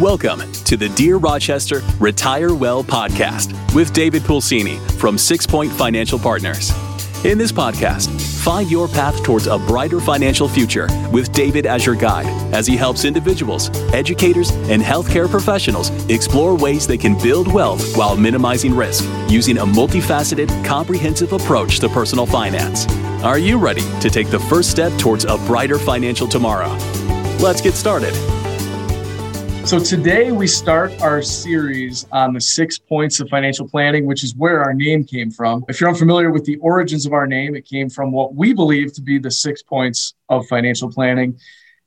Welcome to the Dear Rochester Retire Well podcast with David Pulsini from Six Point Financial Partners. In this podcast, find your path towards a brighter financial future with David as your guide as he helps individuals, educators, and healthcare professionals explore ways they can build wealth while minimizing risk using a multifaceted, comprehensive approach to personal finance. Are you ready to take the first step towards a brighter financial tomorrow? Let's get started. So, today we start our series on the six points of financial planning, which is where our name came from. If you're unfamiliar with the origins of our name, it came from what we believe to be the six points of financial planning.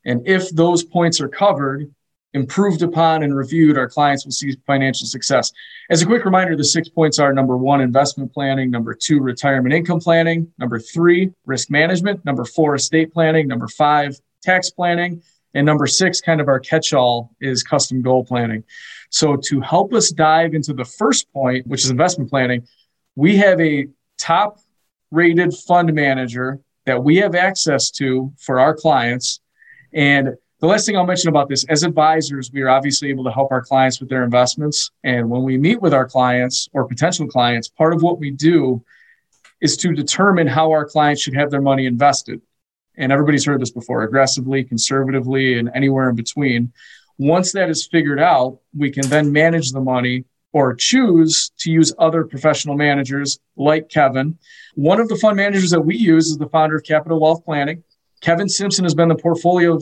And if those points are covered, improved upon, and reviewed, our clients will see financial success. As a quick reminder, the six points are number one, investment planning, number two, retirement income planning, number three, risk management, number four, estate planning, number five, tax planning and number six, kind of our catch all, is custom goal planning. So, to help us dive into the first point, which is investment planning, we have a top rated fund manager that we have access to for our clients. And the last thing I'll mention about this as advisors, we are obviously able to help our clients with their investments. And when we meet with our clients or potential clients, part of what we do is to determine how our clients should have their money invested and everybody's heard this before aggressively, conservatively, and anywhere in between. Once that is figured out, we can then manage the money or choose to use other professional managers like Kevin. One of the fund managers that we use is the founder of Capital Wealth Planning. Kevin Simpson has been the portfolio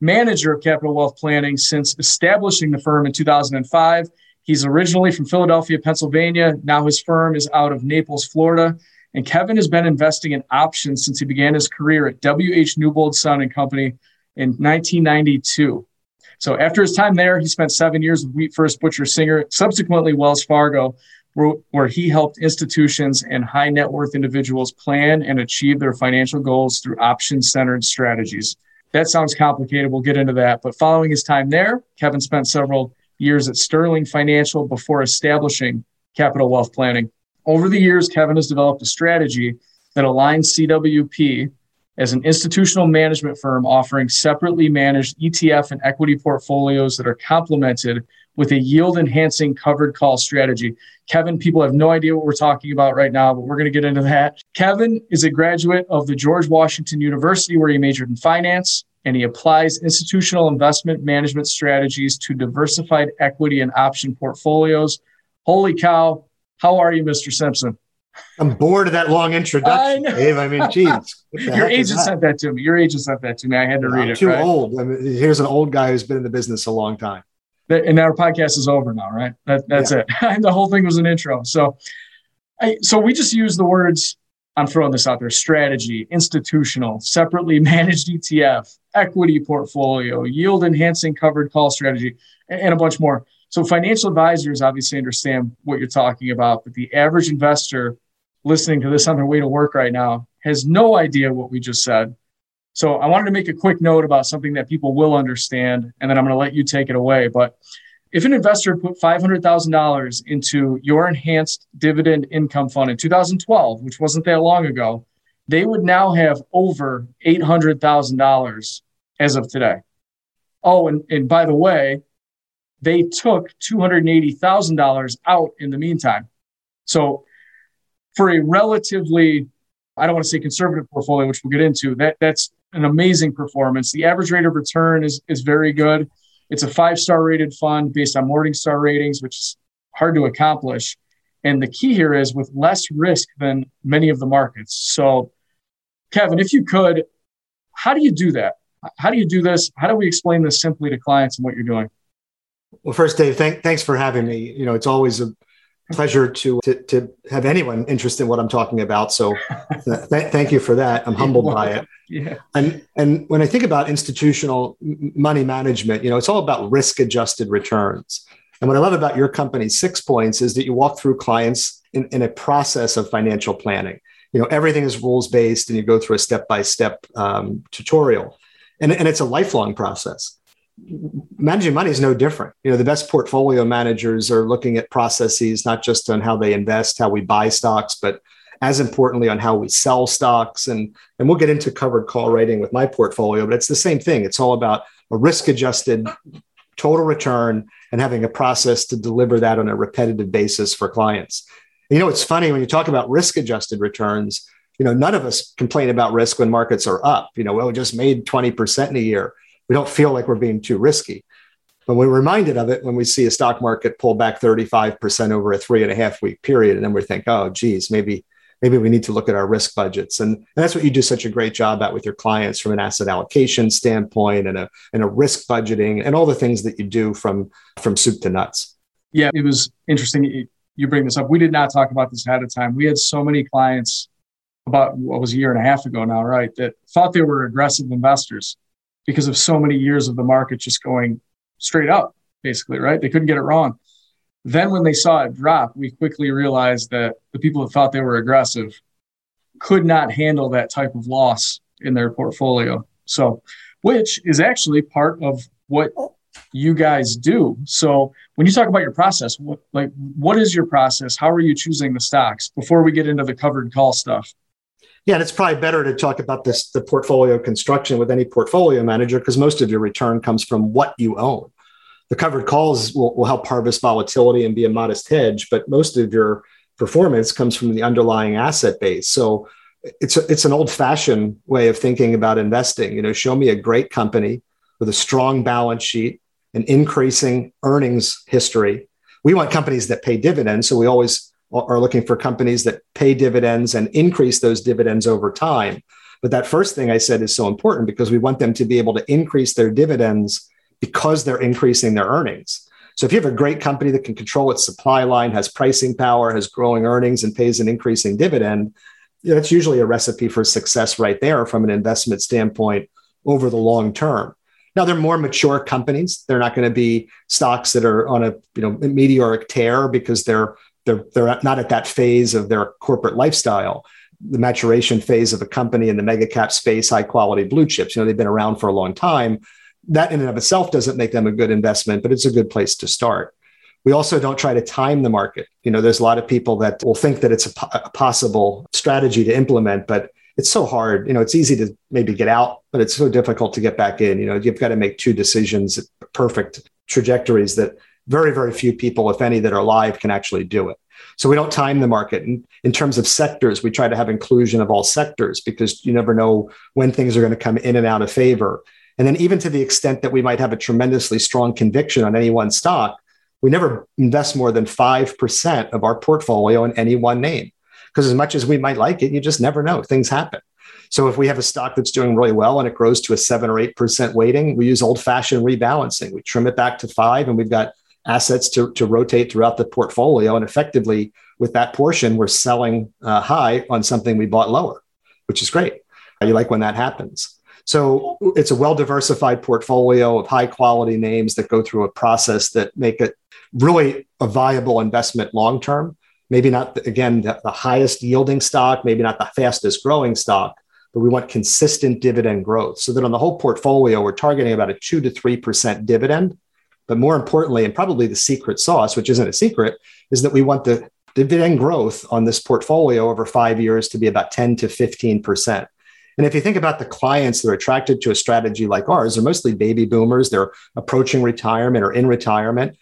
manager of Capital Wealth Planning since establishing the firm in 2005. He's originally from Philadelphia, Pennsylvania. Now his firm is out of Naples, Florida. And Kevin has been investing in options since he began his career at WH Newbold Son and Company in 1992. So after his time there, he spent seven years with Wheat First Butcher Singer, subsequently Wells Fargo, where, where he helped institutions and high net worth individuals plan and achieve their financial goals through option centered strategies. That sounds complicated. We'll get into that. But following his time there, Kevin spent several years at Sterling Financial before establishing Capital Wealth Planning. Over the years, Kevin has developed a strategy that aligns CWP as an institutional management firm offering separately managed ETF and equity portfolios that are complemented with a yield enhancing covered call strategy. Kevin, people have no idea what we're talking about right now, but we're going to get into that. Kevin is a graduate of the George Washington University, where he majored in finance, and he applies institutional investment management strategies to diversified equity and option portfolios. Holy cow, how are you, Mr. Simpson? I'm bored of that long introduction, I Dave. I mean, geez. Your agent sent that to me. Your agent sent that to me. I had to read I'm it. Too right? old. I mean, here's an old guy who's been in the business a long time. And our podcast is over now, right? That, that's yeah. it. the whole thing was an intro. So, I, so we just use the words. I'm throwing this out there: strategy, institutional, separately managed ETF, equity portfolio, yield enhancing covered call strategy, and a bunch more. So financial advisors obviously understand what you're talking about, but the average investor listening to this on their way to work right now has no idea what we just said. So I wanted to make a quick note about something that people will understand, and then I'm going to let you take it away. But if an investor put $500,000 into your enhanced dividend income fund in 2012, which wasn't that long ago, they would now have over $800,000 as of today. Oh, and, and by the way, they took $280,000 out in the meantime. So for a relatively, I don't want to say conservative portfolio, which we'll get into, that that's an amazing performance. The average rate of return is, is very good. It's a five star rated fund based on Morningstar ratings, which is hard to accomplish. And the key here is with less risk than many of the markets. So, Kevin, if you could, how do you do that? How do you do this? How do we explain this simply to clients and what you're doing? Well, first, Dave, thank, thanks for having me. You know, it's always a pleasure to, to, to have anyone interested in what I'm talking about. So, th- thank you for that. I'm humbled by it. Yeah. And and when I think about institutional money management, you know, it's all about risk adjusted returns. And what I love about your company, Six Points, is that you walk through clients in, in a process of financial planning. You know, everything is rules based, and you go through a step by step tutorial, and and it's a lifelong process managing money is no different. You know, the best portfolio managers are looking at processes, not just on how they invest, how we buy stocks, but as importantly on how we sell stocks. And, and we'll get into covered call writing with my portfolio, but it's the same thing. It's all about a risk adjusted total return and having a process to deliver that on a repetitive basis for clients. You know, it's funny when you talk about risk adjusted returns, you know, none of us complain about risk when markets are up. You know, well, we just made 20% in a year. We don't feel like we're being too risky. But we're reminded of it when we see a stock market pull back 35% over a three and a half week period. And then we think, oh, geez, maybe, maybe we need to look at our risk budgets. And, and that's what you do such a great job at with your clients from an asset allocation standpoint and a, and a risk budgeting and all the things that you do from, from soup to nuts. Yeah, it was interesting you bring this up. We did not talk about this ahead of time. We had so many clients about what was a year and a half ago now, right, that thought they were aggressive investors because of so many years of the market just going straight up, basically, right? They couldn't get it wrong. Then when they saw it drop, we quickly realized that the people that thought they were aggressive could not handle that type of loss in their portfolio. So, which is actually part of what you guys do. So, when you talk about your process, what, like what is your process? How are you choosing the stocks before we get into the covered call stuff? Yeah, and it's probably better to talk about this the portfolio construction with any portfolio manager because most of your return comes from what you own. The covered calls will, will help harvest volatility and be a modest hedge, but most of your performance comes from the underlying asset base. So it's a, it's an old fashioned way of thinking about investing. You know, show me a great company with a strong balance sheet, an increasing earnings history. We want companies that pay dividends, so we always are looking for companies that pay dividends and increase those dividends over time. But that first thing I said is so important because we want them to be able to increase their dividends because they're increasing their earnings. So if you have a great company that can control its supply line, has pricing power, has growing earnings, and pays an increasing dividend, that's usually a recipe for success right there from an investment standpoint over the long term. Now they're more mature companies. They're not going to be stocks that are on a you know meteoric tear because they're they're they're not at that phase of their corporate lifestyle. The maturation phase of a company in the mega cap space high quality blue chips you know they've been around for a long time. That in and of itself doesn't make them a good investment but it's a good place to start. We also don't try to time the market. You know there's a lot of people that will think that it's a, a possible strategy to implement but it's so hard. You know it's easy to maybe get out but it's so difficult to get back in. You know you've got to make two decisions perfect trajectories that very, very few people, if any, that are alive can actually do it. So we don't time the market. And in terms of sectors, we try to have inclusion of all sectors because you never know when things are going to come in and out of favor. And then, even to the extent that we might have a tremendously strong conviction on any one stock, we never invest more than 5% of our portfolio in any one name. Because as much as we might like it, you just never know. Things happen. So if we have a stock that's doing really well and it grows to a seven or 8% weighting, we use old fashioned rebalancing. We trim it back to five and we've got assets to, to rotate throughout the portfolio. And effectively, with that portion, we're selling uh, high on something we bought lower, which is great. You like when that happens. So it's a well diversified portfolio of high quality names that go through a process that make it really a viable investment long term. Maybe not, again, the, the highest yielding stock, maybe not the fastest growing stock, but we want consistent dividend growth so that on the whole portfolio, we're targeting about a two to 3% dividend but more importantly, and probably the secret sauce, which isn't a secret, is that we want the dividend growth on this portfolio over five years to be about 10 to 15%. And if you think about the clients that are attracted to a strategy like ours, they're mostly baby boomers. They're approaching retirement or in retirement.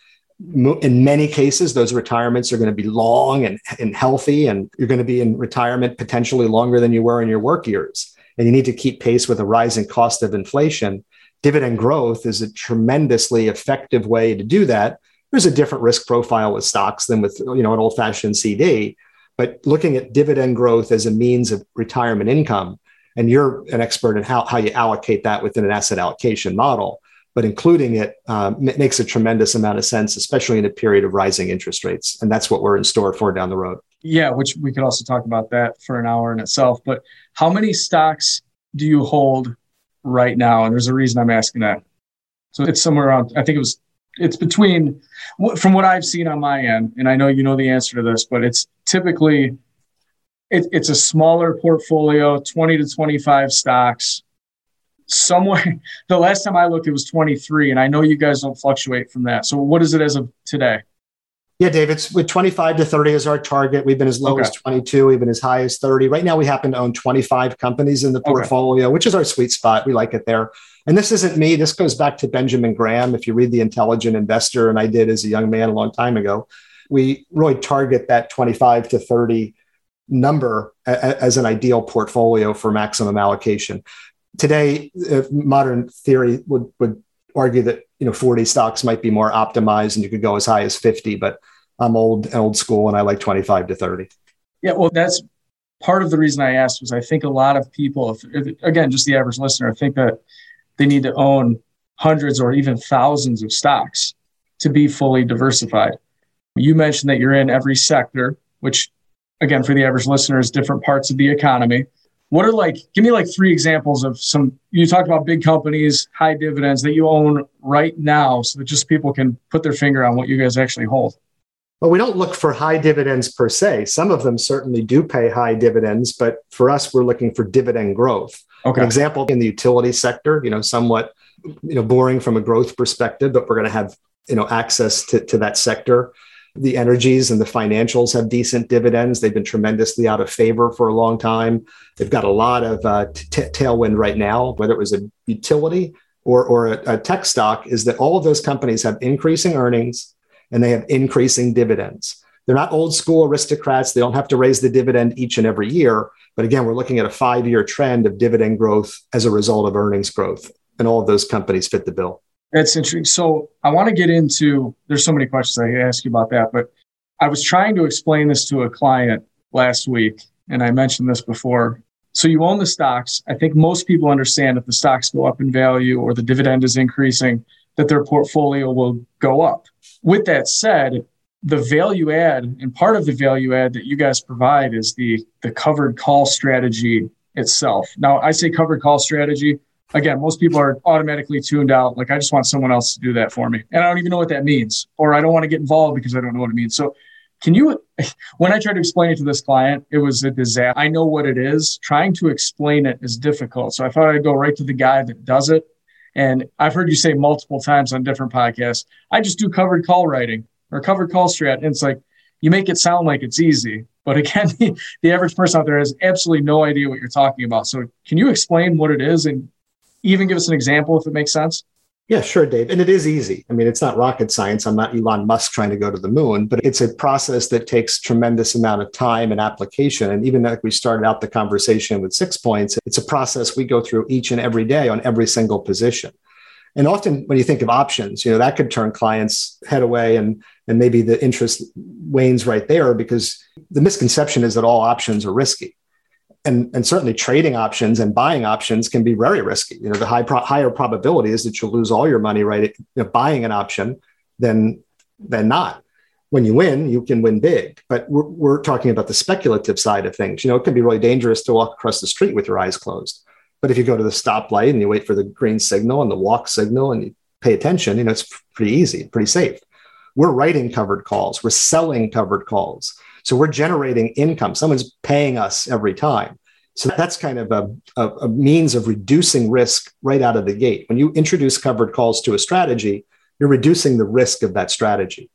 In many cases, those retirements are going to be long and, and healthy, and you're going to be in retirement potentially longer than you were in your work years. And you need to keep pace with the rising cost of inflation dividend growth is a tremendously effective way to do that. There's a different risk profile with stocks than with you know an old fashioned CD, but looking at dividend growth as a means of retirement income, and you're an expert in how, how you allocate that within an asset allocation model, but including it um, makes a tremendous amount of sense, especially in a period of rising interest rates, and that's what we're in store for down the road. Yeah, which we could also talk about that for an hour in itself. But how many stocks do you hold right now, and there's a reason I'm asking that. So it's somewhere around. I think it was. It's between, from what I've seen on my end, and I know you know the answer to this, but it's typically, it, it's a smaller portfolio, 20 to 25 stocks. Somewhere, the last time I looked, it was 23, and I know you guys don't fluctuate from that. So what is it as of today? Yeah, Dave, it's with 25 to 30 as our target. We've been as low okay. as 22, we've been as high as 30. Right now, we happen to own 25 companies in the portfolio, okay. which is our sweet spot. We like it there. And this isn't me. This goes back to Benjamin Graham. If you read The Intelligent Investor, and I did as a young man a long time ago, we really target that 25 to 30 number as an ideal portfolio for maximum allocation. Today, uh, modern theory would, would argue that you know 40 stocks might be more optimized and you could go as high as 50, but I'm old old school and I like 25 to 30. Yeah, well, that's part of the reason I asked was I think a lot of people, if, if, again, just the average listener, I think that they need to own hundreds or even thousands of stocks to be fully diversified. You mentioned that you're in every sector, which, again, for the average listener, is different parts of the economy. What are like, give me like three examples of some, you talked about big companies, high dividends that you own right now so that just people can put their finger on what you guys actually hold. Well, we don't look for high dividends per se. Some of them certainly do pay high dividends, but for us, we're looking for dividend growth. Okay. An example in the utility sector, you know, somewhat, you know, boring from a growth perspective, but we're going to have, you know, access to, to that sector. The energies and the financials have decent dividends. They've been tremendously out of favor for a long time. They've got a lot of uh, t- tailwind right now, whether it was a utility or, or a, a tech stock, is that all of those companies have increasing earnings and they have increasing dividends. They're not old school aristocrats. They don't have to raise the dividend each and every year. But again, we're looking at a five year trend of dividend growth as a result of earnings growth. And all of those companies fit the bill. That's interesting. So I want to get into, there's so many questions I ask you about that, but I was trying to explain this to a client last week, and I mentioned this before. So you own the stocks. I think most people understand if the stocks go up in value or the dividend is increasing, that their portfolio will go up. With that said, the value add and part of the value add that you guys provide is the the covered call strategy itself. Now, I say covered call strategy. Again, most people are automatically tuned out. Like, I just want someone else to do that for me. And I don't even know what that means, or I don't want to get involved because I don't know what it means. So, can you, when I tried to explain it to this client, it was a disaster. I know what it is. Trying to explain it is difficult. So, I thought I'd go right to the guy that does it and I've heard you say multiple times on different podcasts, I just do covered call writing or covered call strat. And it's like, you make it sound like it's easy. But again, the, the average person out there has absolutely no idea what you're talking about. So can you explain what it is and even give us an example if it makes sense? Yeah, sure, Dave. And it is easy. I mean, it's not rocket science. I'm not Elon Musk trying to go to the moon, but it's a process that takes tremendous amount of time and application. And even like we started out the conversation with six points, it's a process we go through each and every day on every single position. And often when you think of options, you know, that could turn clients head away and and maybe the interest wanes right there because the misconception is that all options are risky and, and certainly trading options and buying options can be very risky. You know, the high pro- higher probability is that you'll lose all your money right you know, buying an option than than not. When you win, you can win big. But we're, we're talking about the speculative side of things. You know, it can be really dangerous to walk across the street with your eyes closed. But if you go to the stoplight and you wait for the green signal and the walk signal and you pay attention, you know, it's pretty easy, pretty safe. We're writing covered calls. We're selling covered calls. So we're generating income. Someone's paying us every time. So that's kind of a, a, a, means of reducing risk right out of the gate. When you introduce covered calls to a strategy, you're reducing the risk of that strategy.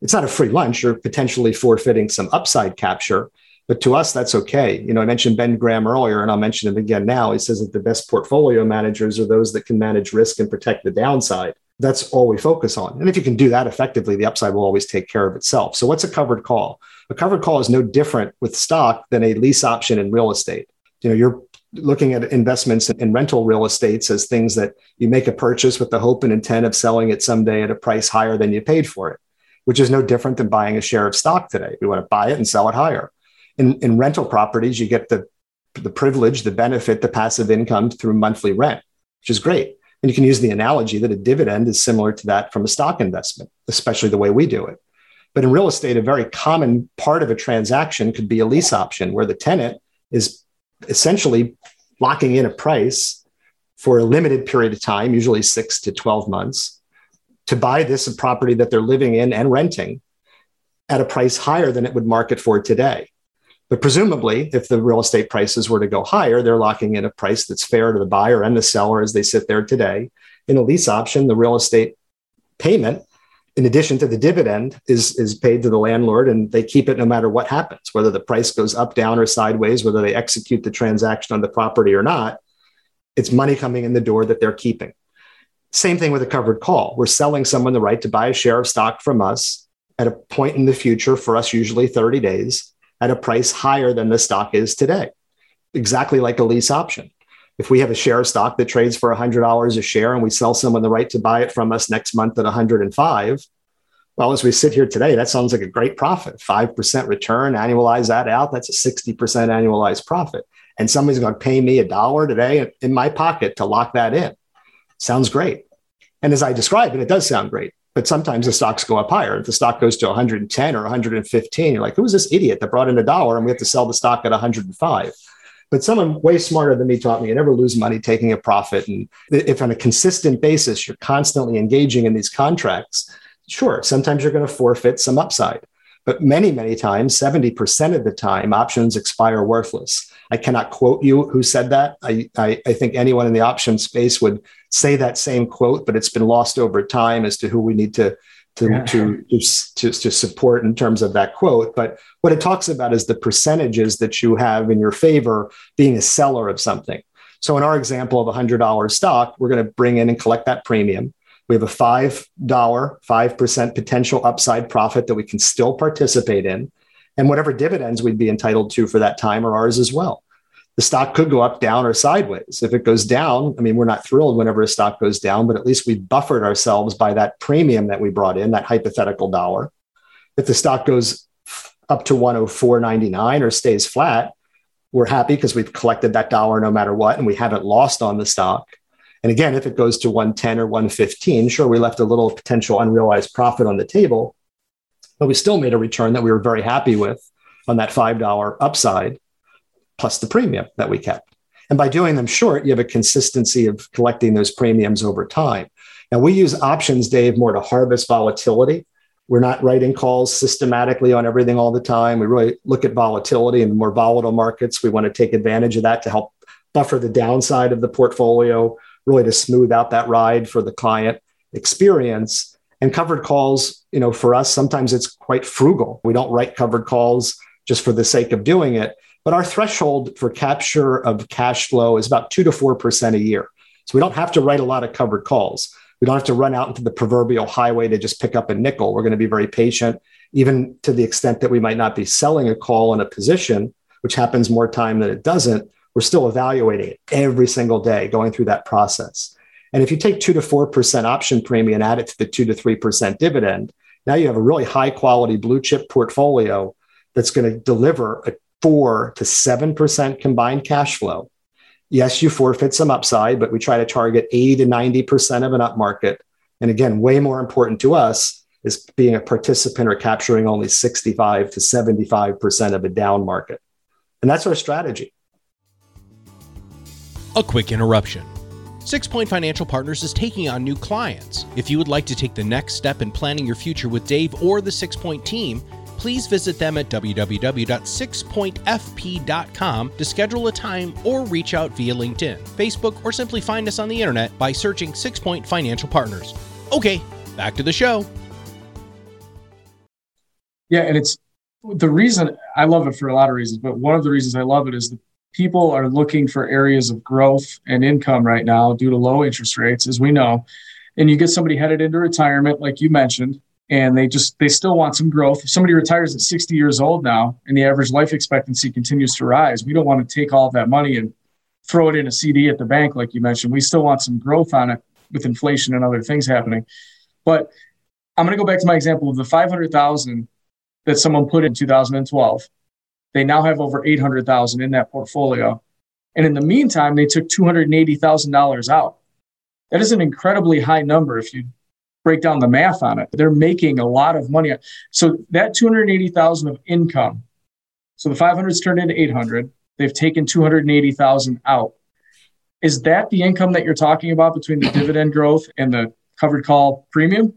It's not a free lunch. You're potentially forfeiting some upside capture, but to us, that's okay. You know, I mentioned Ben Graham earlier, and I'll mention him again now. He says that the best portfolio managers are those that can manage risk and protect the downside that's all we focus on. And if you can do that effectively, the upside will always take care of itself. So, what's a covered call? A covered call is no different with stock than a lease option in real estate. You know, you're looking at investments in rental real estates as things that you make a purchase with the hope and intent of selling it someday at a price higher than you paid for it, which is no different than buying a share of stock today. We want to buy it and sell it higher. In, in rental properties, you get the, the privilege, the benefit, the passive income through monthly rent, which is great and you can use the analogy that a dividend is similar to that from a stock investment, especially the way we do it. But in real estate, a very common part of a transaction could be a lease option where the tenant is essentially locking in a price for a limited period of time, usually six to 12 months, to buy this property that they're living in and renting at a price higher than it would market for today. But presumably, if the real estate prices were to go higher, they're locking in a price that's fair to the buyer and the seller as they sit there today. In a lease option, the real estate payment in addition to the dividend is is paid to the landlord and they keep it no matter what happens whether the price goes up down or sideways whether they execute the transaction on the property or not it's money coming in the door that they're keeping. Same thing with a covered call. We're selling someone the right to buy a share of stock from us at a point in the future for us usually 30 days at a price higher than the stock is today. Exactly like a lease option if we have a share of stock that trades for $100 a share and we sell someone the right to buy it from us next month at 105 well as we sit here today that sounds like a great profit. 5% return annualize that out that's a 60% annualized profit. And somebody's going to pay me a dollar today in my pocket to lock that in. Sounds great. And as i describe it it does sound great. But sometimes the stocks go up higher. If the stock goes to 110 or 115 you're like who was this idiot that brought in a dollar and we have to sell the stock at 105 but someone way smarter than me taught me you never lose money taking a profit. And if on a consistent basis, you're constantly engaging in these contracts, sure, sometimes you're going to forfeit some upside. But many, many times, 70% of the time, options expire worthless. I cannot quote you who said that. I, I, I, think anyone in the option space would say that same quote, but it's been lost over time as to who we need to to, yeah. to, to, to, support in terms of that quote. But what it talks about is the percentages that you have in your favor being a seller of something. So in our example of a $100 stock, we're going to bring in and collect that premium. We have a $5, 5% potential upside profit that we can still participate in. And whatever dividends we'd be entitled to for that time are ours as well the stock could go up, down, or sideways. If it goes down, I mean, we're not thrilled whenever a stock goes down, but at least we buffered ourselves by that premium that we brought in, that hypothetical dollar. If the stock goes up to 104.99 or stays flat, we're happy because we've collected that dollar no matter what, and we haven't lost on the stock. And again, if it goes to 110 or 115, sure, we left a little potential unrealized profit on the table, but we still made a return that we were very happy with on that $5 upside plus the premium that we kept. And by doing them short, you have a consistency of collecting those premiums over time. Now, we use options, Dave, more to harvest volatility. We're not writing calls systematically on everything all the time. We really look at volatility in more volatile markets. We want to take advantage of that to help buffer the downside of the portfolio, really to smooth out that ride for the client experience. And covered calls, you know, for us, sometimes it's quite frugal. We don't write covered calls just for the sake of doing it. But our threshold for capture of cash flow is about two to 4% a year. So we don't have to write a lot of covered calls. We don't have to run out into the proverbial highway to just pick up a nickel. We're going to be very patient, even to the extent that we might not be selling a call in a position, which happens more time than it doesn't. We're still evaluating it every single day, going through that process. And if you take two to 4% option premium and add it to the two to 3% dividend, now you have a really high quality blue chip portfolio that's going to deliver a four to 7% combined cash flow. Yes, you forfeit some upside, but we try to target 80 to 90% of an up market. And again, way more important to us is being a participant or capturing only 65 to 75% of a down market. And that's our strategy. A quick interruption. Six Point Financial Partners is taking on new clients. If you would like to take the next step in planning your future with Dave or the Six Point team, please visit them at www.sixpointfp.com to schedule a time or reach out via LinkedIn, Facebook, or simply find us on the internet by searching Six Point Financial Partners. Okay, back to the show. Yeah, and it's the reason I love it for a lot of reasons, but one of the reasons I love it is that people are looking for areas of growth and income right now due to low interest rates, as we know. And you get somebody headed into retirement, like you mentioned, and they just they still want some growth. If somebody retires at 60 years old now and the average life expectancy continues to rise, we don't want to take all that money and throw it in a CD at the bank, like you mentioned. We still want some growth on it with inflation and other things happening. But I'm going to go back to my example of the 500,000 that someone put in 2012. They now have over 800,000 in that portfolio. And in the meantime, they took $280,000 out. That is an incredibly high number if you break down the math on it. They're making a lot of money. So that 280,000 of income. So the 500's turned into 800. They've taken 280,000 out. Is that the income that you're talking about between the dividend growth and the covered call premium?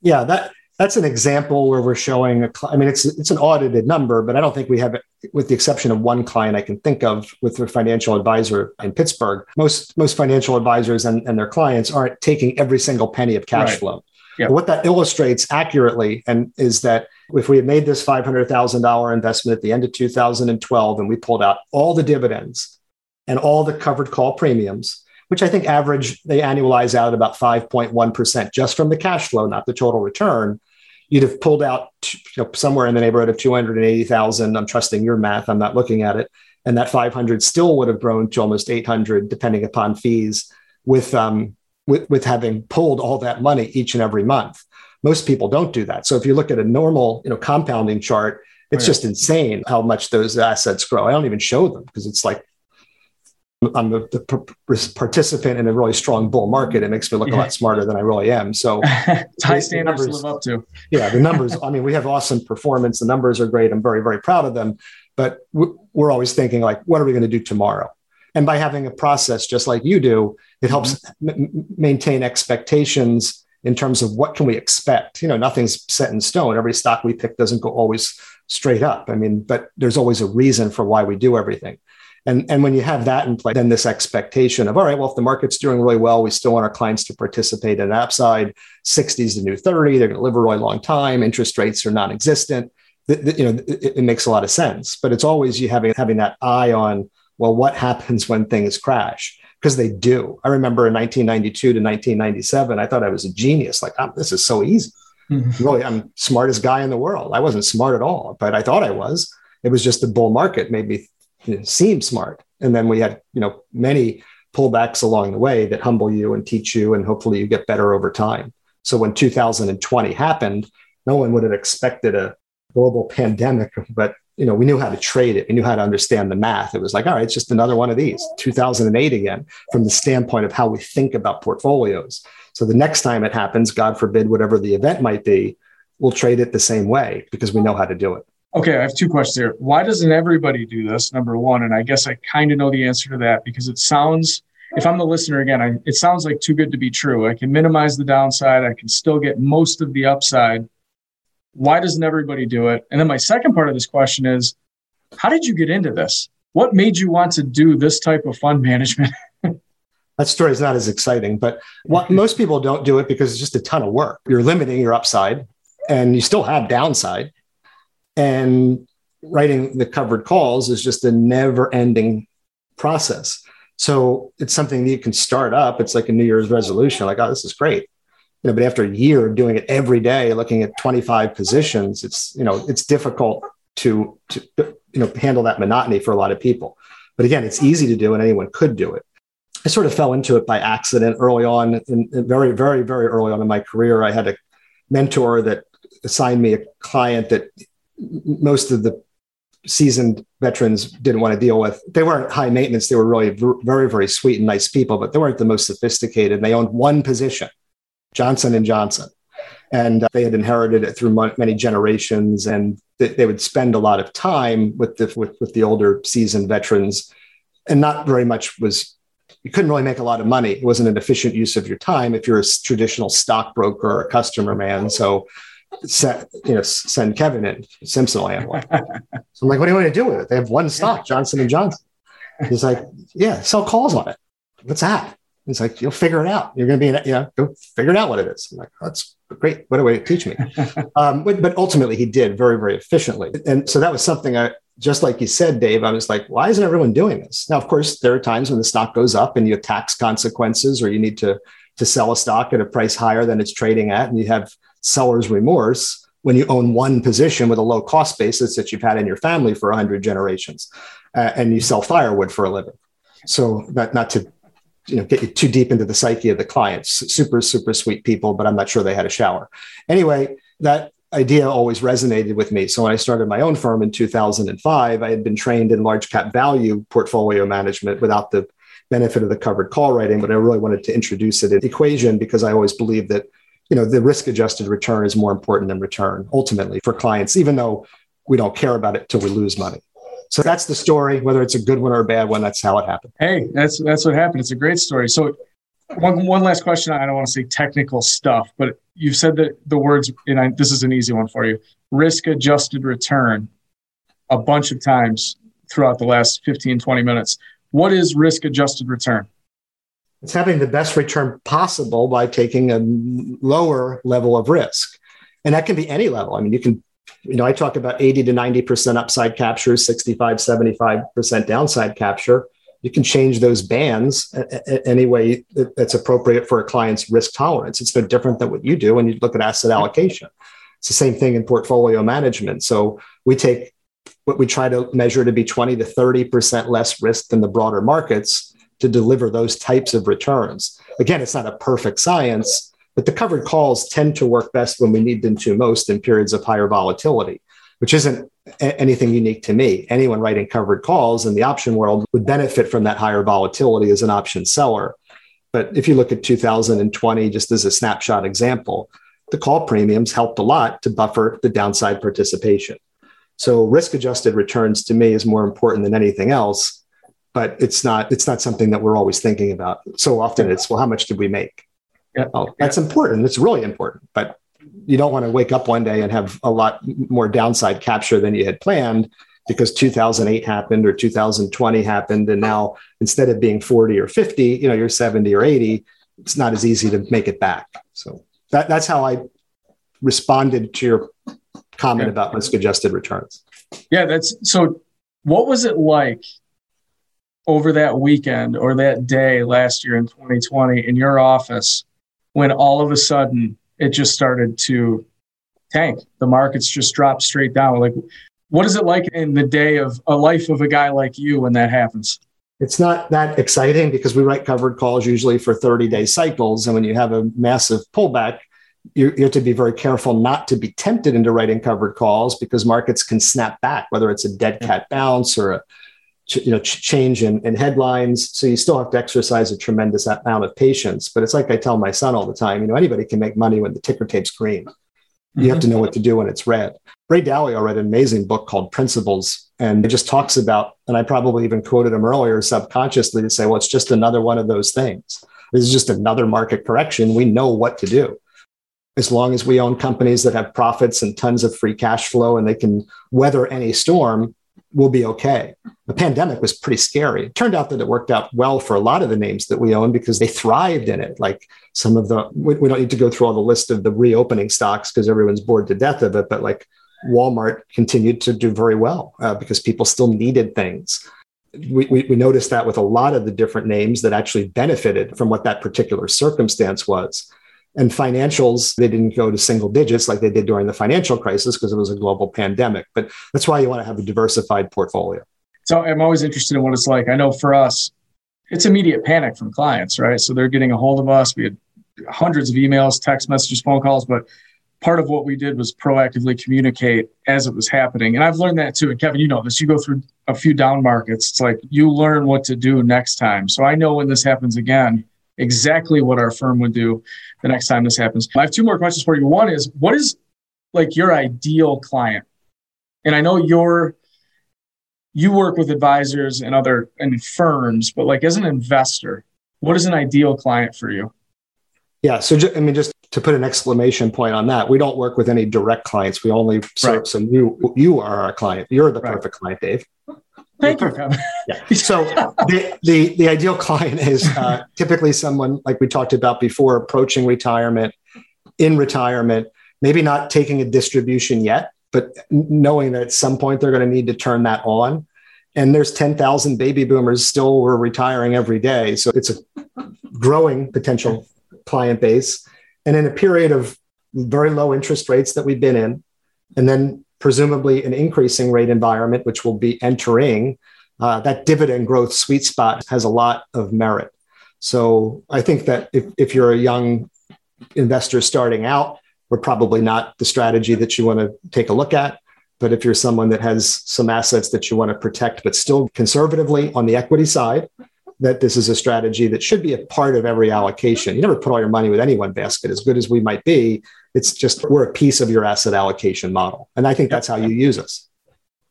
Yeah, that that's an example where we're showing a i mean it's it's an audited number but i don't think we have it with the exception of one client i can think of with a financial advisor in pittsburgh most most financial advisors and, and their clients aren't taking every single penny of cash right. flow Yep. What that illustrates accurately and is that if we had made this $500,000 investment at the end of 2012 and we pulled out all the dividends and all the covered call premiums, which I think average they annualize out at about 5.1% just from the cash flow, not the total return, you'd have pulled out you know, somewhere in the neighborhood of 280,000. I'm trusting your math. I'm not looking at it. And that 500 still would have grown to almost 800, depending upon fees, with, um, with, with having pulled all that money each and every month. Most people don't do that. So if you look at a normal, you know, compounding chart, it's just insane how much those assets grow. I don't even show them because it's like I'm the, the, participant in a really strong bull market. It makes me look a lot smarter than I really am. So high standards numbers, to live up to. yeah, the numbers. I mean, we have awesome performance. The numbers are great. I'm very, very proud of them. But we're always thinking like, what are we going to do tomorrow? And by having a process just like you do, it helps mm-hmm. m- maintain expectations in terms of what can we expect. You know, nothing's set in stone. Every stock we pick doesn't go always straight up. I mean, but there's always a reason for why we do everything. And, and when you have that in place, then this expectation of, all right, well, if the market's doing really well, we still want our clients to participate in an upside. 60 is the new 30. They're going to live a really long time. Interest rates are non existent. You know, it, it, makes a lot of sense. But it's always you having, having that eye on, well, what happens when things crash? Because they do. I remember in 1992 to 1997, I thought I was a genius. Like, oh, this is so easy. Mm-hmm. Really, I'm smartest guy in the world. I wasn't smart at all, but I thought I was. It was just the bull market made me seem smart. And then we had, you know, many pullbacks along the way that humble you and teach you, and hopefully you get better over time. So when 2020 happened, no one would have expected a global pandemic, but you know, we knew how to trade it. We knew how to understand the math. It was like, all right, it's just another one of these. 2008 again, from the standpoint of how we think about portfolios. So the next time it happens, God forbid, whatever the event might be, we'll trade it the same way because we know how to do it. Okay, I have two questions here. Why doesn't everybody do this? Number one, and I guess I kind of know the answer to that because it sounds, if I'm the listener again, I, it sounds like too good to be true. I can minimize the downside, I can still get most of the upside. Why doesn't everybody do it? And then my second part of this question is, how did you get into this? What made you want to do this type of fund management? that story is not as exciting, but what, most people don't do it because it's just a ton of work. You're limiting your upside and you still have downside and writing the covered calls is just a never ending process. So it's something that you can start up. It's like a New Year's resolution, like, oh, this is great. You know, but after a year of doing it every day, looking at 25 positions, it's, you know, it's difficult to, to, you know, handle that monotony for a lot of people. But again, it's easy to do and anyone could do it. I sort of fell into it by accident early on, in, in very, very, very early on in my career. I had a mentor that assigned me a client that most of the seasoned veterans didn't want to deal with. They weren't high maintenance. They were really very, very sweet and nice people, but they weren't the most sophisticated. They owned one position, Johnson and Johnson, and uh, they had inherited it through many generations. And they would spend a lot of time with the with, with the older seasoned veterans, and not very much was. You couldn't really make a lot of money. It wasn't an efficient use of your time if you're a traditional stockbroker or a customer man. So send, you know, send Kevin in. Simpson one. So I'm like, what do you want to do with it? They have one stock, Johnson and Johnson. He's like, yeah, sell calls on it. What's that? He's like, you'll figure it out. You're going to be, in, you know, go figure it out what it is. I'm like, oh, that's great. What a way to teach me. um, but, but ultimately, he did very, very efficiently. And so that was something I, just like you said, Dave, I was like, why isn't everyone doing this? Now, of course, there are times when the stock goes up and you have tax consequences or you need to, to sell a stock at a price higher than it's trading at. And you have seller's remorse when you own one position with a low cost basis that you've had in your family for 100 generations uh, and you sell firewood for a living. So not, not to you know get you too deep into the psyche of the clients super super sweet people but i'm not sure they had a shower. Anyway that idea always resonated with me. So when i started my own firm in 2005 i had been trained in large cap value portfolio management without the benefit of the covered call writing but i really wanted to introduce it in the equation because i always believed that you know, the risk adjusted return is more important than return ultimately for clients, even though we don't care about it till we lose money. So that's the story. Whether it's a good one or a bad one, that's how it happened. Hey, that's that's what happened. It's a great story. So one, one last question. I don't want to say technical stuff, but you've said that the words, and I, this is an easy one for you risk adjusted return a bunch of times throughout the last 15, 20 minutes. What is risk adjusted return? It's having the best return possible by taking a lower level of risk. And that can be any level. I mean, you can, you know, I talk about 80 to 90% upside capture, 65, 75% downside capture. You can change those bands any way that's appropriate for a client's risk tolerance. It's no different than what you do when you look at asset allocation. It's the same thing in portfolio management. So we take what we try to measure to be 20 to 30% less risk than the broader markets to deliver those types of returns. Again, it's not a perfect science, but the covered calls tend to work best when we need them to most in periods of higher volatility, which isn't anything unique to me. Anyone writing covered calls in the option world would benefit from that higher volatility as an option seller. But if you look at 2020, just as a snapshot example, the call premiums helped a lot to buffer the downside participation. So risk adjusted returns to me is more important than anything else, but it's not it's not something that we're always thinking about. So often it's well, how much did we make? Yeah. Oh, that's yeah. important. It's really important, but you don't want to wake up one day and have a lot more downside capture than you had planned because 2008 happened or 2020 happened and now instead of being 40 or 50 you know you're 70 or 80 it's not as easy to make it back so that, that's how i responded to your comment okay. about risk adjusted returns. Yeah, that's so. What was it like over that weekend or that day last year in 2020 in your office when all of a sudden it just started to tank? The markets just dropped straight down. Like, what is it like in the day of a life of a guy like you when that happens? It's not that exciting because we write covered calls usually for 30 day cycles. And when you have a massive pullback, you, you have to be very careful not to be tempted into writing covered calls because markets can snap back, whether it's a dead cat bounce or a you know change in, in headlines. So you still have to exercise a tremendous amount of patience. But it's like I tell my son all the time, you know, anybody can make money when the ticker tape's green. You mm-hmm. have to know what to do when it's red. Ray Dalio read an amazing book called Principles, and it just talks about, and I probably even quoted him earlier subconsciously to say, well, it's just another one of those things. This is just another market correction. We know what to do as long as we own companies that have profits and tons of free cash flow and they can weather any storm, we'll be okay. The pandemic was pretty scary. It turned out that it worked out well for a lot of the names that we own because they thrived in it. Like some of the, we, we don't need to go through all the list of the reopening stocks because everyone's bored to death of it, but like Walmart continued to do very well uh, because people still needed things. We, we, we noticed that with a lot of the different names that actually benefited from what that particular circumstance was. And financials, they didn't go to single digits like they did during the financial crisis because it was a global pandemic. But that's why you want to have a diversified portfolio. So I'm always interested in what it's like. I know for us, it's immediate panic from clients, right? So they're getting a hold of us. We had hundreds of emails, text messages, phone calls, but part of what we did was proactively communicate as it was happening. And I've learned that too. And Kevin, you know this. You go through a few down markets. It's like you learn what to do next time. So I know when this happens again, exactly what our firm would do the next time this happens. I have two more questions for you. One is what is like your ideal client? And I know you're you work with advisors and other and firms, but like as an investor, what is an ideal client for you? Yeah, so I mean, just to put an exclamation point on that, we don't work with any direct clients. We only serve right. some. You you are our client. You're the right. perfect client, Dave. Thank you, yeah. So the, the, the ideal client is uh, typically someone like we talked about before, approaching retirement, in retirement, maybe not taking a distribution yet, but knowing that at some point they're going to need to turn that on. And there's 10,000 baby boomers still were retiring every day. So it's a growing potential client base. And in a period of very low interest rates that we've been in, and then presumably an increasing rate environment, which will be entering, uh, that dividend growth sweet spot has a lot of merit. So I think that if, if you're a young investor starting out, we're probably not the strategy that you want to take a look at. But if you're someone that has some assets that you want to protect, but still conservatively on the equity side, that this is a strategy that should be a part of every allocation. You never put all your money with any one basket, as good as we might be. It's just we're a piece of your asset allocation model. And I think that's how you use us.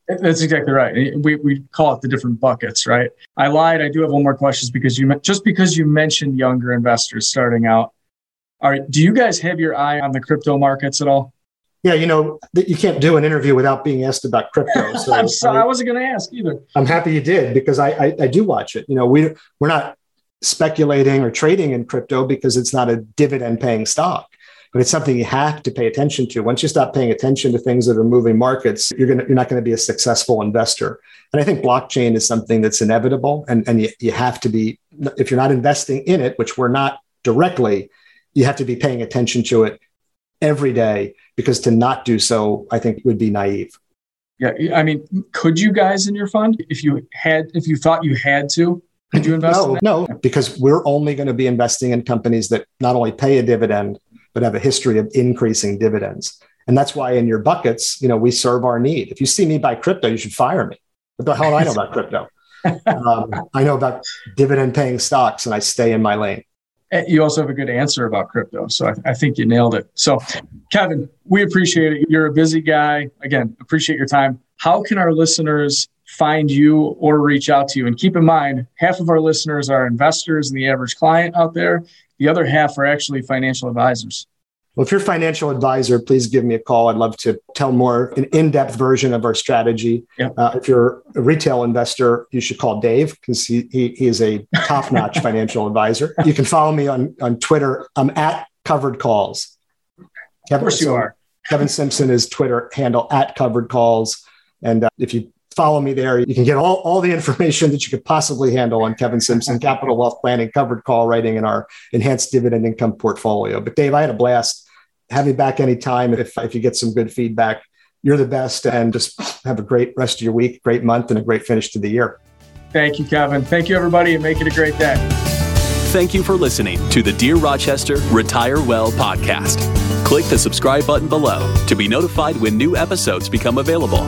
That's exactly right. We, we call it the different buckets, right? I lied. I do have one more question because you just because you mentioned younger investors starting out. All right, do you guys have your eye on the crypto markets at all? Yeah, you know, you can't do an interview without being asked about crypto. So I'm sorry, I, I wasn't going to ask either. I'm happy you did because I, I, I do watch it. You know, we we're not speculating or trading in crypto because it's not a dividend paying stock but it's something you have to pay attention to. Once you stop paying attention to things that are moving markets, you're gonna you're not going to be a successful investor. And I think blockchain is something that's inevitable, and and you, you have to be if you're not investing in it, which we're not directly, you have to be paying attention to it every day because to not do so, I think would be naive. Yeah, I mean, could you guys in your fund, if you had, if you thought you had to, could you invest? No, no, because we're only going to be investing in companies that not only pay a dividend but have a history of increasing dividends. And that's why in your buckets, you know, we serve our need. If you see me buy crypto, you should fire me. What the hell do I know about crypto? Um, I know about dividend paying stocks and I stay in my lane. You also have a good answer about crypto. So I, I, think you nailed it. So, Kevin, we appreciate it. You're a busy guy. Again, appreciate your time. How can our listeners find you or reach out to you? And keep in mind, half of our listeners are investors and the average client out there, the other half are actually financial advisors. Well, if you're a financial advisor, please give me a call. I'd love to tell more an in-depth version of our strategy. Yeah. Uh, if you're a retail investor, you should call Dave because he, he, he is a top-notch financial advisor. You can follow me on, on Twitter. I'm at Covered Calls. Kevin, of course you are. Kevin Simpson is Twitter handle at Covered Calls. And uh, if you follow me there. You can get all, all the information that you could possibly handle on Kevin Simpson, Capital Wealth Planning, covered call writing, and our enhanced dividend income portfolio. But Dave, I had a blast. Have you back anytime if, if you get some good feedback. You're the best, and just have a great rest of your week, great month, and a great finish to the year. Thank you, Kevin. Thank you, everybody, and make it a great day. Thank you for listening to the Dear Rochester Retire Well podcast. Click the subscribe button below to be notified when new episodes become available.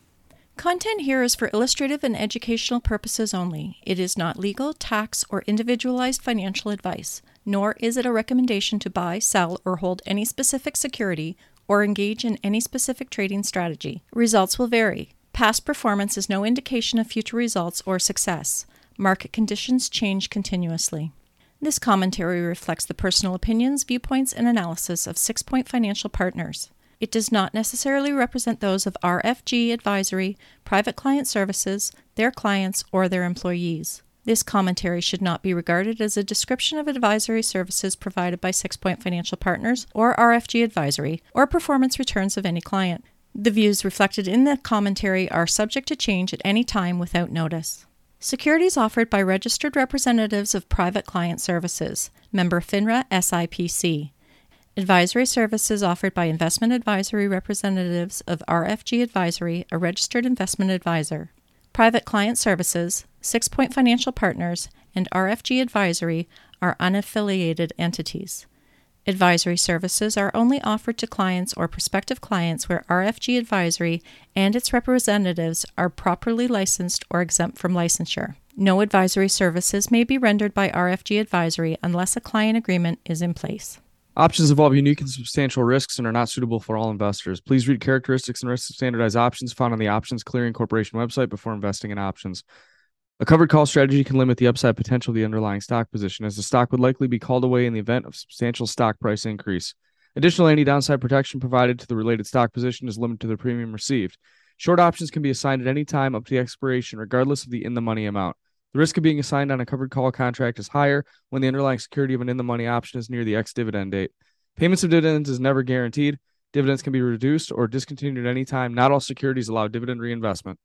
Content here is for illustrative and educational purposes only. It is not legal, tax, or individualized financial advice, nor is it a recommendation to buy, sell, or hold any specific security or engage in any specific trading strategy. Results will vary. Past performance is no indication of future results or success. Market conditions change continuously. This commentary reflects the personal opinions, viewpoints, and analysis of Six Point Financial Partners. It does not necessarily represent those of RFG Advisory, Private Client Services, their clients, or their employees. This commentary should not be regarded as a description of advisory services provided by Six Point Financial Partners or RFG Advisory, or performance returns of any client. The views reflected in the commentary are subject to change at any time without notice. Securities offered by registered representatives of Private Client Services, member FINRA SIPC. Advisory services offered by investment advisory representatives of RFG Advisory, a registered investment advisor. Private client services, Six Point Financial Partners, and RFG Advisory are unaffiliated entities. Advisory services are only offered to clients or prospective clients where RFG Advisory and its representatives are properly licensed or exempt from licensure. No advisory services may be rendered by RFG Advisory unless a client agreement is in place. Options involve unique and substantial risks and are not suitable for all investors. Please read characteristics and risks of standardized options found on the Options Clearing Corporation website before investing in options. A covered call strategy can limit the upside potential of the underlying stock position, as the stock would likely be called away in the event of substantial stock price increase. Additionally, any downside protection provided to the related stock position is limited to the premium received. Short options can be assigned at any time up to the expiration, regardless of the in the money amount. The risk of being assigned on a covered call contract is higher when the underlying security of an in the money option is near the ex dividend date. Payments of dividends is never guaranteed. Dividends can be reduced or discontinued at any time. Not all securities allow dividend reinvestment.